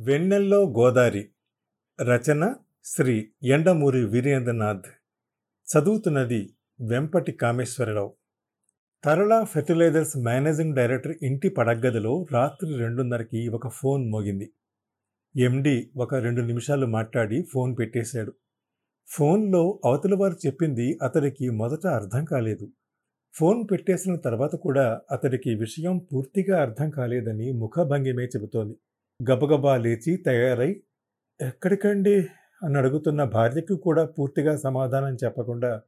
వెన్నెల్లో గోదారి రచన శ్రీ ఎండమూరి వీరేంద్రనాథ్. చదువుతున్నది Vempati Kameswararao. Tarala fertilisers managing director ఇంటి పడగ్గదిలో రాత్రి రెండున్నరకి ఒక ఫోన్ మోగింది. ఎండి ఒక రెండు నిమిషాలు మాట్లాడి ఫోన్ పెట్టేశాడు. ఫోన్లో అవతల వారు చెప్పింది అతడికి మొదట అర్థం కాలేదు. ఫోన్ పెట్టేసిన తర్వాత కూడా అతడికి విషయం పూర్తిగా అర్థం కాలేదని ముఖభంగిమే చెబుతోంది. గబగబా లేచి తయారై ఎక్కడికండి? అని అడుగుతున్న భార్యకు కూడా పూర్తిగా సమాధానం చెప్పకుండా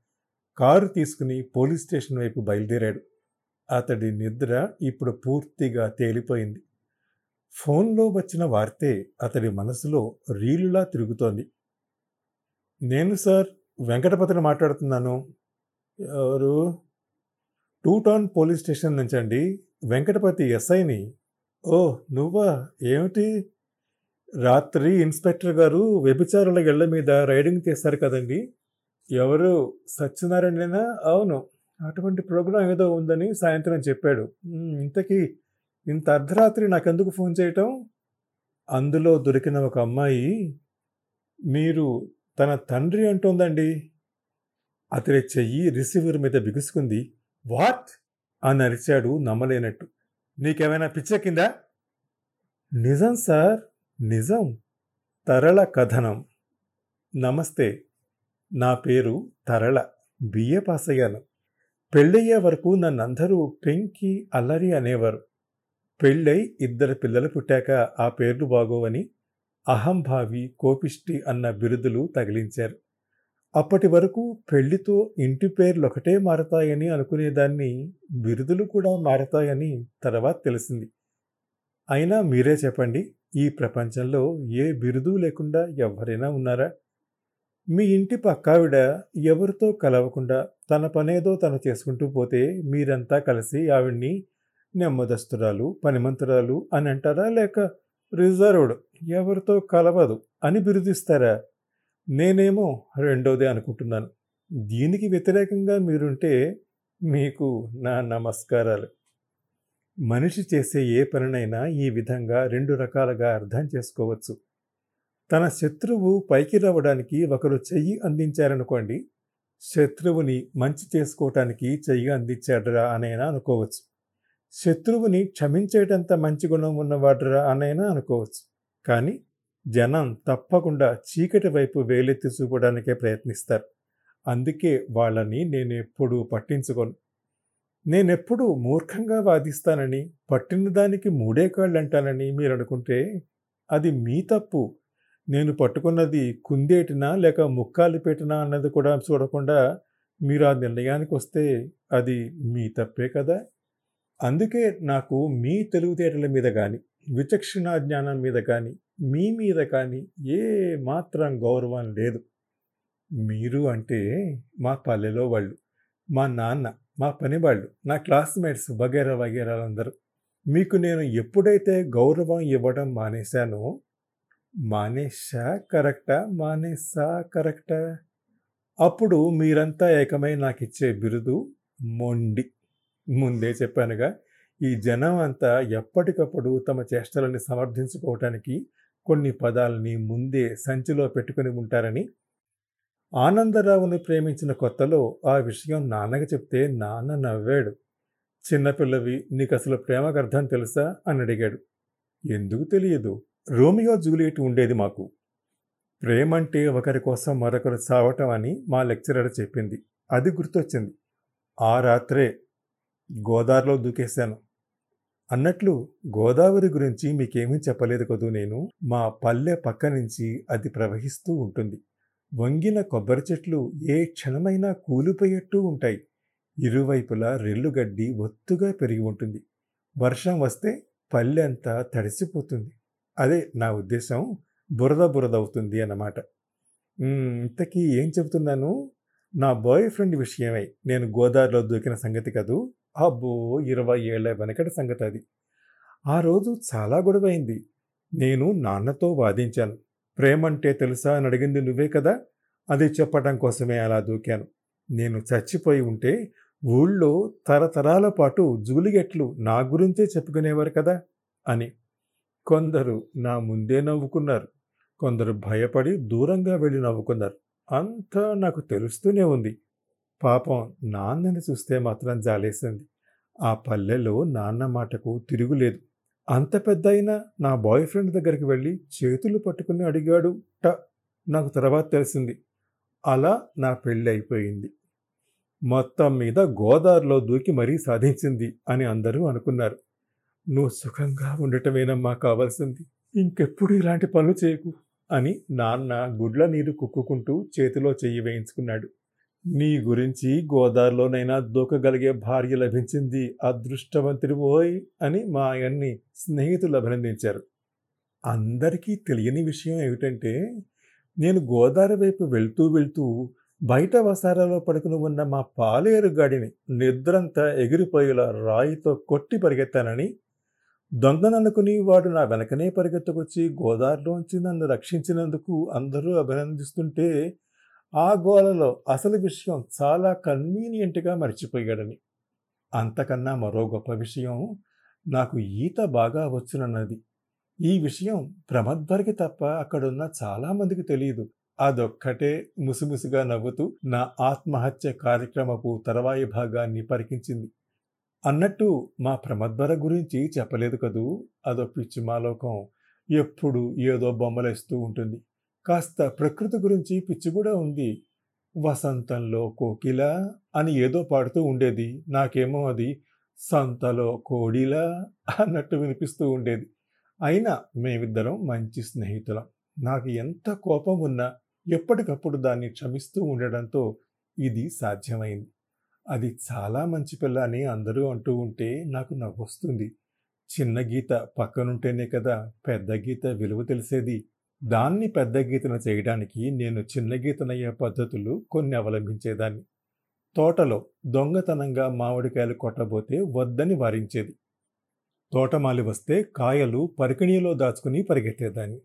కారు తీసుకుని పోలీస్ స్టేషన్ వైపు బయలుదేరాడు. అతడి నిద్ర ఇప్పుడు పూర్తిగా తేలిపోయింది. ఫోన్లో వచ్చిన వార్తే అతడి మనసులో రీలులా తిరుగుతోంది. నేను సార్ వెంకటపతిని మాట్లాడుతున్నాను. ఎవరు? టూ టౌన్ పోలీస్ స్టేషన్ నుంచి అండి వెంకటపతి ఎస్ఐని ఓ నువ్వా? ఏమిటి? రాత్రి ఇన్స్పెక్టర్ గారు వ్యభిచారుల గెళ్ళ మీద రైడింగ్ చేశారు కదండి. ఎవరు? సత్యనారాయణేనా అవును. అటువంటి ప్రోగ్రాం ఏదో ఉందని సాయంత్రం చెప్పాడు. ఇంతకీ ఇంత అర్ధరాత్రి నాకెందుకు ఫోన్ చేయటం? అందులో దొరికిన ఒక అమ్మాయి మీరు తన తండ్రి అంటోందండి. అతడి చెయ్యి రిసీవర్ మీద బిగుసుకుంది. వాట్? అని అరిచాడు నమ్మలేనట్టు. నీకేమైనా పిచ్చెక్కిందా? నిజం సార్ నిజం. తరళ కథనం. నమస్తే. నా పేరు తరళ. బిఏ పాస్ అయ్యాను పెళ్ళయ్యే వరకు నన్నందరూ పెంకి అల్లరి అనేవారు. పెళ్ళై ఇద్దరు పిల్లలు పుట్టాక ఆ పేర్లు బాగోవని అహంభావి కోపిష్టి అన్న బిరుదులు తగిలించారు. అప్పటి వరకు పెళ్ళితో ఇంటి పేర్లు ఒకటే మారతాయని అనుకునేదాన్ని బిరుదులు కూడా మారతాయని తర్వాత తెలిసింది. అయినా మీరే చెప్పండి ఈ ప్రపంచంలో ఏ బిరుదు లేకుండా ఎవరైనా ఉన్నారా? మీ ఇంటి పక్కావిడ ఎవరితో కలవకుండా తన పనేదో తను చేసుకుంటూ పోతే మీరంతా కలిసి ఆవిడ్ని నెమ్మదస్తురాలు పనిమంతురాలు అని అంటారా లేక రిజర్వ్డ్ ఎవరితో కలవదు అని బిరుదిస్తారా? నేనేమో రెండోదే అనుకుంటున్నాను. దీనికి వ్యతిరేకంగా మీరుంటే మీకు నా నమస్కారాలు. మనిషి చేసే ఏ పనినైనా ఈ విధంగా రెండు రకాలుగా అర్థం చేసుకోవచ్చు. తన శత్రువు పైకి రావడానికి ఒకరు చెయ్యి అందించారనుకోండి శత్రువుని మంచి చేసుకోవటానికి చెయ్యి అందించాడరా అనైనా అనుకోవచ్చు. శత్రువుని క్షమించేటంత మంచి గుణం ఉన్నవాడరా అనైనా అనుకోవచ్చు. కానీ జనం తప్పకుండా చీకటి వైపు వేలెత్తి చూపడానికే ప్రయత్నిస్తారు. అందుకే వాళ్ళని నేను ఎప్పుడూ పట్టించుకోను. నేనెప్పుడూ మూర్ఖంగా వాదిస్తానని పట్టిన దానికి మూడే కాళ్ళు అంటానని మీరు అనుకుంటే అది మీ తప్పు. నేను పట్టుకున్నది కుందేటినా లేక ముక్కాలు పెట్టినా అన్నది కూడా చూడకుండా మీరు ఆ నిర్ణయానికి వస్తే అది మీ తప్పే కదా? అందుకే నాకు మీ తెలివితేటల మీద కానీ విచక్షణా జ్ఞానం మీద కానీ మీ మీద కానీ ఏ మాత్రం గౌరవం లేదు. మీరు అంటే మా పల్లెలో వాళ్ళు మా నాన్న మా పని వాళ్ళు నా క్లాస్మేట్స్ వగేరా వగేరాలందరూ మీకు నేను ఎప్పుడైతే గౌరవం ఇవ్వడం మానేశానో మానేసా కరెక్టా? మానేసా కరెక్టా? అప్పుడు మీరంతా ఏకమై నాకు ఇచ్చే బిరుదు మొండి. ముందే చెప్పానుగా ఈ జనం అంతా ఎప్పటికప్పుడు తమ చేష్టలని సమర్థించుకోవటానికి కొన్ని పదాలని ముందే సంచిలో పెట్టుకుని ఉంటారని ఆనందరావుని ప్రేమించిన కొత్తలో ఆ విషయం నాన్నకి చెప్తే నాన్న నవ్వాడు. చిన్నపిల్లవి నీకు అసలు ప్రేమకు అర్థం తెలుసా? అని అడిగాడు. ఎందుకు తెలియదు? రోమియో జూలియట్ ఉండేది మాకు. ప్రేమంటే ఒకరి కోసం మరొకరు చావటం అని మా లెక్చరర్ చెప్పింది. అది గుర్తొచ్చింది. ఆ రాత్రే గోదావరిలో దూకేశాను. అన్నట్లు గోదావరి గురించి మీకేమీ చెప్పలేదు కదూ నేను? మా పల్లె పక్క నుంచి అది ప్రవహిస్తూ ఉంటుంది. వంగిన కొబ్బరి చెట్లు ఏ క్షణమైనా కూలిపోయేట్టు ఉంటాయి. ఇరువైపులా రెల్లుగడ్డి ఒత్తుగా పెరిగి ఉంటుంది. వర్షం వస్తే పల్లె అంతా తడిసిపోతుంది. అదే నా ఉద్దేశం. బురద బురద అవుతుంది అన్నమాట ఇంతకీ ఏం చెబుతున్నాను? నా బాయ్ ఫ్రెండ్ విషయమై. నేను గోదావరిలో దూకిన సంగతి కదూ? అబ్బో! ఇరవై ఏళ్ళ వెనకటి సంగతి అది ఆ రోజు చాలా గొడవైంది. నేను నాన్నతో వాదించాను. ప్రేమంటే తెలుసా అని అడిగింది నువ్వే కదా? అది చెప్పడం కోసమే అలా దూకాను. నేను చచ్చిపోయి ఉంటే ఊళ్ళో తరతరాల పాటు జూలిగెట్లు నా గురించే చెప్పుకునేవారు కదా? అని. కొందరు నా ముందే నవ్వుకున్నారు. కొందరు భయపడి దూరంగా వెళ్ళి నవ్వుకున్నారు. అంతా నాకు తెలుస్తూనే ఉంది. పాపం నాన్నని చూస్తే మాత్రం జాలేసింది. ఆ పల్లెలో నాన్న మాటకు తిరుగులేదు అంత పెద్ద అయినా నా బాయ్ ఫ్రెండ్ దగ్గరికి వెళ్ళి చేతులు పట్టుకుని అడిగాడు ట. నాకు తర్వాత తెలిసింది. అలా నా పెళ్ళి అయిపోయింది. మొత్తం మీద గోదావరిలో దూకి మరీ సాధించింది అని అందరూ అనుకున్నారు. నువ్వు సుఖంగా ఉండటమేనమ్మా కావాల్సింది. ఇంకెప్పుడు ఇలాంటి పనులు చేయకు అని నాన్న గుడ్ల నీరు కుక్కుకుంటూ చేతిలో చెయ్యి వేయించుకున్నాడు. నీ గురించి గోదావరిలోనైనా దూకగలిగే భార్య లభించింది అదృష్టవంతుడి ఓయ్ అని మా ఆయన్ని స్నేహితులు అభినందించారు. అందరికీ తెలియని విషయం ఏమిటంటే నేను గోదావరి వైపు వెళ్తూ వెళ్తూ బయట వసారాలో పడుకుని ఉన్న మా పాలేరు గాడిని నిద్రంతా ఎగిరిపోయేలా రాయితో కొట్టి పరిగెత్తానని దొంగననుకుని వాడు నా వెనకనే పరిగెత్తుకొచ్చి గోదావరిలోంచి నన్ను రక్షించినందుకు అందరూ అభినందిస్తుంటే ఆ గోలలో అసలు విషయం చాలా కన్వీనియంట్గా మర్చిపోయాడని. అంతకన్నా మరో గొప్ప విషయం నాకు ఈత బాగా వచ్చునన్నది. ఈ విషయం ప్రమద్వరికి తప్ప అక్కడున్న చాలామందికి తెలియదు అదొక్కటే ముసిముసిగా నవ్వుతూ నా ఆత్మహత్య కార్యక్రమపు తర్వాయి భాగాన్ని పరికించింది. అన్నట్టు మా ప్రమద్వర గురించి చెప్పలేదు కదూ? అదో పిచ్చి మాలోకం ఎప్పుడు ఏదో బొమ్మలేస్తూ ఉంటుంది. కాస్త ప్రకృతి గురించి పిచ్చి కూడా ఉంది. వసంతంలో కోకిల అని ఏదో పాడుతూ ఉండేది. నాకేమో అది సంతలో కోడిలా అన్నట్టు వినిపిస్తూ ఉండేది. అయినా మేమిద్దరం మంచి స్నేహితులం. నాకు ఎంత కోపం ఉన్నా ఎప్పటికప్పుడు దాన్ని క్షమిస్తూ ఉండడంతో ఇది సాధ్యమైంది. అది చాలా మంచి పిల్ల అని అందరూ అంటూ ఉంటే నాకు నవ్వొస్తుంది. చిన్న గీత పక్కనుంటేనే కదా పెద్ద గీత విలువ తెలిసేది. దాన్ని పెద్ద గీతను చేయడానికి నేను చిన్న గీతనయ్యే పద్ధతులు కొన్ని అవలంబించేదాన్ని. తోటలో దొంగతనంగా మామిడికాయలు కొట్టబోతే వద్దని వారించేది. తోటమాలి వస్తే కాయలు పరికిణీలో దాచుకుని పరిగెత్తేదాన్ని.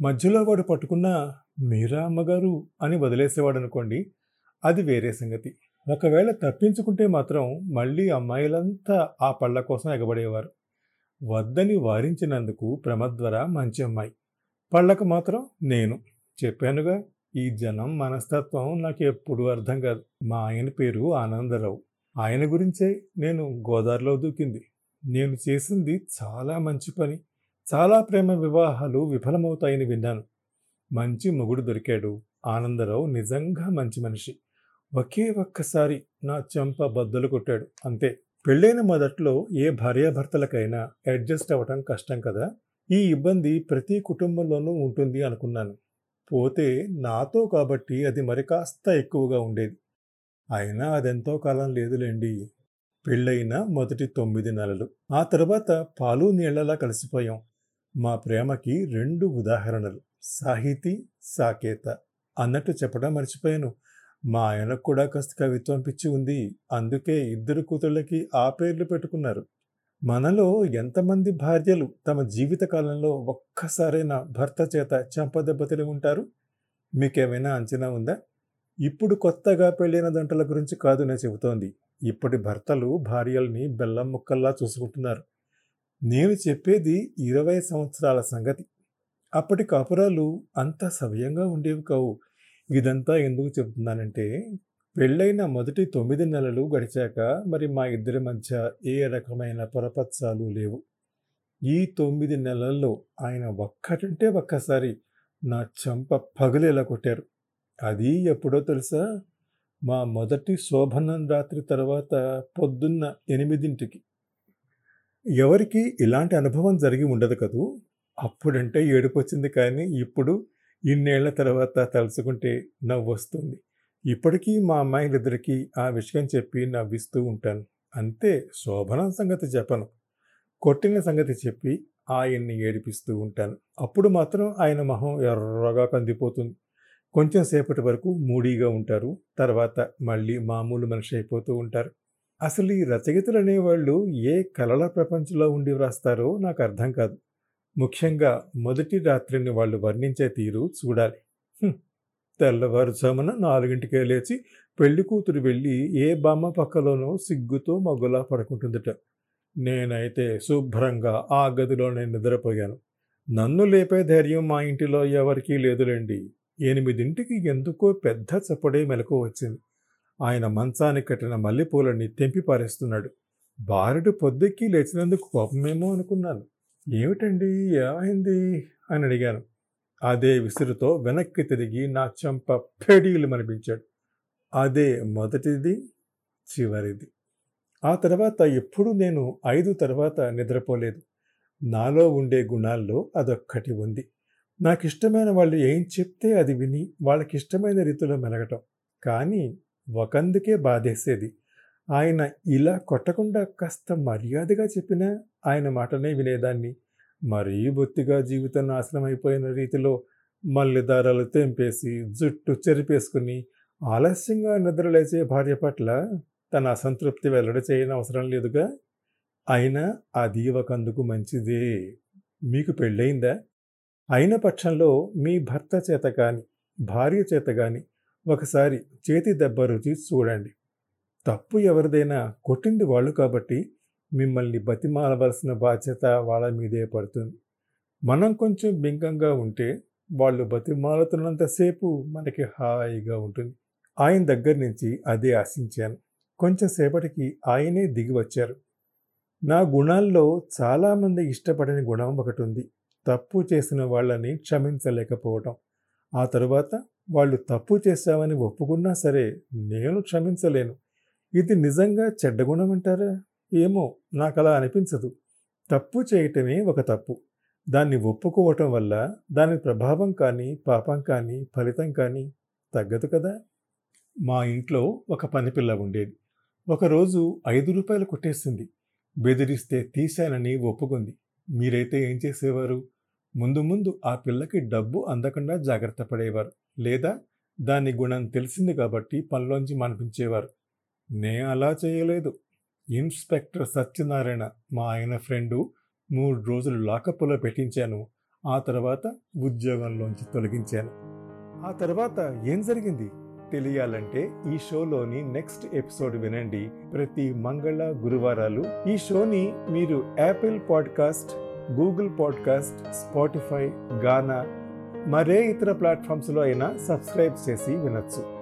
మధ్యలో వాడు పట్టుకున్న మీరా అమ్మగారు అని వదిలేసేవాడు అనుకోండి అది వేరే సంగతి. ఒకవేళ తప్పించుకుంటే మాత్రం మళ్ళీ అమ్మాయిలంతా ఆ పళ్ళ కోసం ఎగబడేవారు. వద్దని వారించినందుకు ప్రమద్వర మంచి అమ్మాయి. పళ్ళకు మాత్రం నేను చెప్పానుగా ఈ జనం మనస్తత్వం నాకు ఎప్పుడు అర్థం కాదు. మా ఆయన పేరు ఆనందరావు. ఆయన గురించే నేను గోదావరిలో దూకింది. నేను చేసింది చాలా మంచి పని. చాలా ప్రేమ వివాహాలు విఫలమవుతాయని విన్నాను. మంచి మొగుడు దొరికాడు. ఆనందరావు నిజంగా మంచి మనిషి. ఒకే ఒక్కసారి నా చెంప బద్దలు కొట్టాడు. అంతే. పెళ్ళైన మొదట్లో ఏ భార్యాభర్తలకైనా అడ్జస్ట్ అవ్వటం కష్టం కదా? ఈ ఇబ్బంది ప్రతి కుటుంబంలోనూ ఉంటుంది అనుకున్నాను. పోతే నాతో కాబట్టి అది మరి కాస్త ఎక్కువగా ఉండేది. అయినా అదెంతో కాలం లేదులేండి. పెళ్ళైన మొదటి తొమ్మిది నెలలు. ఆ తర్వాత పాలు నీళ్ళలా కలిసిపోయాం. మా ప్రేమకి రెండు ఉదాహరణలు. సాహితీ సాకేత అన్నట్టు చెప్పడం మర్చిపోయాను. మా ఆయనకు కూడా కాస్త కవిత్వం పిచ్చి ఉంది. అందుకే ఇద్దరు కూతుళ్ళకి ఆ పేర్లు పెట్టుకున్నారు. మనలో ఎంతమంది భార్యలు తమ జీవితకాలంలో ఒక్కసారైనా భర్త చేత చెంపదెబ్బ తిని ఉంటారు? మీకేమైనా అంచనా ఉందా? ఇప్పుడు కొత్తగా పెళ్ళైన దంటల గురించి కాదు నేను చెబుతోంది. ఇప్పటి భర్తలు భార్యల్ని బెల్లం ముక్కల్లా చూసుకుంటున్నారు. నేను చెప్పేది ఇరవై సంవత్సరాల సంగతి. అప్పటి కాపురాలు అంత సవ్యంగా ఉండేవి కావు. ఇదంతా ఎందుకు చెబుతున్నానంటే పెళ్ళైన మొదటి తొమ్మిది నెలలు గడిచాక మరి మా ఇద్దరి మధ్య ఏ రకమైన పొరపత్సాలు లేవు. ఈ తొమ్మిది నెలల్లో ఆయన ఒక్కటంటే ఒక్కసారి నా చెంప పగలేలా కొట్టారు. అది ఎప్పుడో తెలుసా? మా మొదటి శోభనం రాత్రి తర్వాత పొద్దున్న ఎనిమిదింటికి. ఎవరికి ఇలాంటి అనుభవం జరిగి ఉండదు కదూ? అప్పుడంటే ఏడుపు వచ్చింది కానీ ఇప్పుడు ఇన్నేళ్ళ తర్వాత తలుచుకుంటే నవ్వు వస్తుంది ఇప్పటికీ మా అమ్మాయిలిద్దరికీ ఆ విషయం చెప్పి నవ్విస్తూ ఉంటాను. అంతే శోభనం సంగతి చెప్పను. కొట్టిన సంగతి చెప్పి ఆయన్ని ఏడిపిస్తూ ఉంటాను. అప్పుడు మాత్రం ఆయన మొహం ఎర్రగా కందిపోతుంది. కొంచెం సేపటి వరకు మూడీగా ఉంటారు. తర్వాత మళ్ళీ మామూలు మనిషి అయిపోతూ ఉంటారు. అసలు ఈ రచయితలు అనేవాళ్ళు ఏ కళల ప్రపంచంలో ఉండి వ్రాస్తారో నాకు అర్థం కాదు. ముఖ్యంగా మొదటి రాత్రిని వాళ్ళు వర్ణించే తీరు చూడాలి. తెల్లవారుజామున నాలుగింటికే లేచి పెళ్ళి కూతురు వెళ్ళి ఏ బామ్మ పక్కలోనో సిగ్గుతో మగ్గులా పడుకుంటుందట. నేనైతే శుభ్రంగా ఆ గదిలోనే నిద్రపోయాను. నన్ను లేపే ధైర్యం మా ఇంటిలో ఎవరికీ లేదులేండి. ఎనిమిదింటికి ఎందుకో పెద్ద చప్పుడే మెలకు వచ్చింది. ఆయన మంచానికి కట్టిన మల్లెపూలని తెంపి పారేస్తున్నాడు. బారుడు పొద్దెక్కి లేచినందుకు కోపమేమో అనుకున్నాను. ఏమిటండి? ఏమైంది? అని అడిగాను. అదే విసురుతో వెనక్కి తిరిగి నా చెంప ఫెడీలు మనిపించాడు అదే మొదటిది చివరిది. ఆ తర్వాత ఎప్పుడూ నేను ఐదు తర్వాత నిద్రపోలేదు. నాలో ఉండే గుణాల్లో అదొక్కటి ఉంది. నాకు ఇష్టమైన వాళ్ళు ఏం చెప్తే అది విని వాళ్ళకి ఇష్టమైన రీతిలో మెలగటం. కానీ ఒకందుకే బాధేసేది. ఆయన ఇలా కొట్టకుండా కాస్త మర్యాదగా చెప్పినా ఆయన మాటనే వినేదాన్ని. మరీ బొత్తిగా జీవితం నాశనం అయిపోయిన రీతిలో మల్లెదారాలు తెంపేసి జుట్టు చెరిపేసుకుని ఆలస్యంగా నిద్రలేచే భార్య పట్ల తన అసంతృప్తి వెల్లడి చేయని అవసరం లేదుగా? అయినా అది ఒకందుకు మంచిదే. మీకు పెళ్ళయిందా? అయిన పక్షంలో మీ భర్త చేత కానీ భార్య చేత కానీ ఒకసారి చేతి దెబ్బ రుచి చూడండి. తప్పు ఎవరిదైనా కొట్టింది వాళ్ళు కాబట్టి మిమ్మల్ని బతిమాలవలసిన బాధ్యత వాళ్ళ మీదే పడుతుంది. మనం కొంచెం బింకంగా ఉంటే వాళ్ళు బతిమాలుతున్నంతసేపు మనకి హాయిగా ఉంటుంది. ఆయన దగ్గర నుంచి అదే ఆశించాను. కొంచెం సేపటికి ఆయనే దిగి వచ్చారు. నా గుణాల్లో చాలామంది ఇష్టపడని గుణం ఒకటి ఉంది తప్పు చేసిన వాళ్ళని క్షమించలేకపోవటం. ఆ తరువాత వాళ్ళు తప్పు చేశామని ఒప్పుకున్నా సరే నేను క్షమించలేను. ఇది నిజంగా చెడ్డ గుణం అంటారా? ఏమో నాకు అలా అనిపించదు. తప్పు చేయటమే ఒక తప్పు. దాన్ని ఒప్పుకోవటం వల్ల దాని ప్రభావం కానీ పాపం కానీ ఫలితం కానీ తగ్గదు కదా? మా ఇంట్లో ఒక పనిపిల్ల ఉండేది. ఒకరోజు ఐదు రూపాయలు కొట్టేసింది. బెదిరిస్తే తీశానని ఒప్పుకుంది. మీరైతే ఏం చేసేవారు? ముందు ముందు ఆ పిల్లకి డబ్బు అందకుండా జాగ్రత్త పడేవారు. లేదా దాని గుణం తెలిసింది కాబట్టి పనిలోంచి మనిపించేవారు. నే అలా చేయలేదు. ఇన్స్పెక్టర్ సత్యనారాయణ మా ఆయన ఫ్రెండు మూడు రోజులు లాకప్లో పెట్టించాను. ఆ తర్వాత ఉద్యోగంలోంచి తొలగించాను. ఆ తర్వాత ఏం జరిగింది? తెలియాలంటే ఈ షోలోని నెక్స్ట్ ఎపిసోడ్ వినండి. ప్రతి మంగళ గురువారాలు ఈ షోని మీరు Apple podcast Google podcast Spotify Gaana మరే ఇతర ప్లాట్ఫామ్స్లో అయినా సబ్స్క్రైబ్ చేసి వినొచ్చు.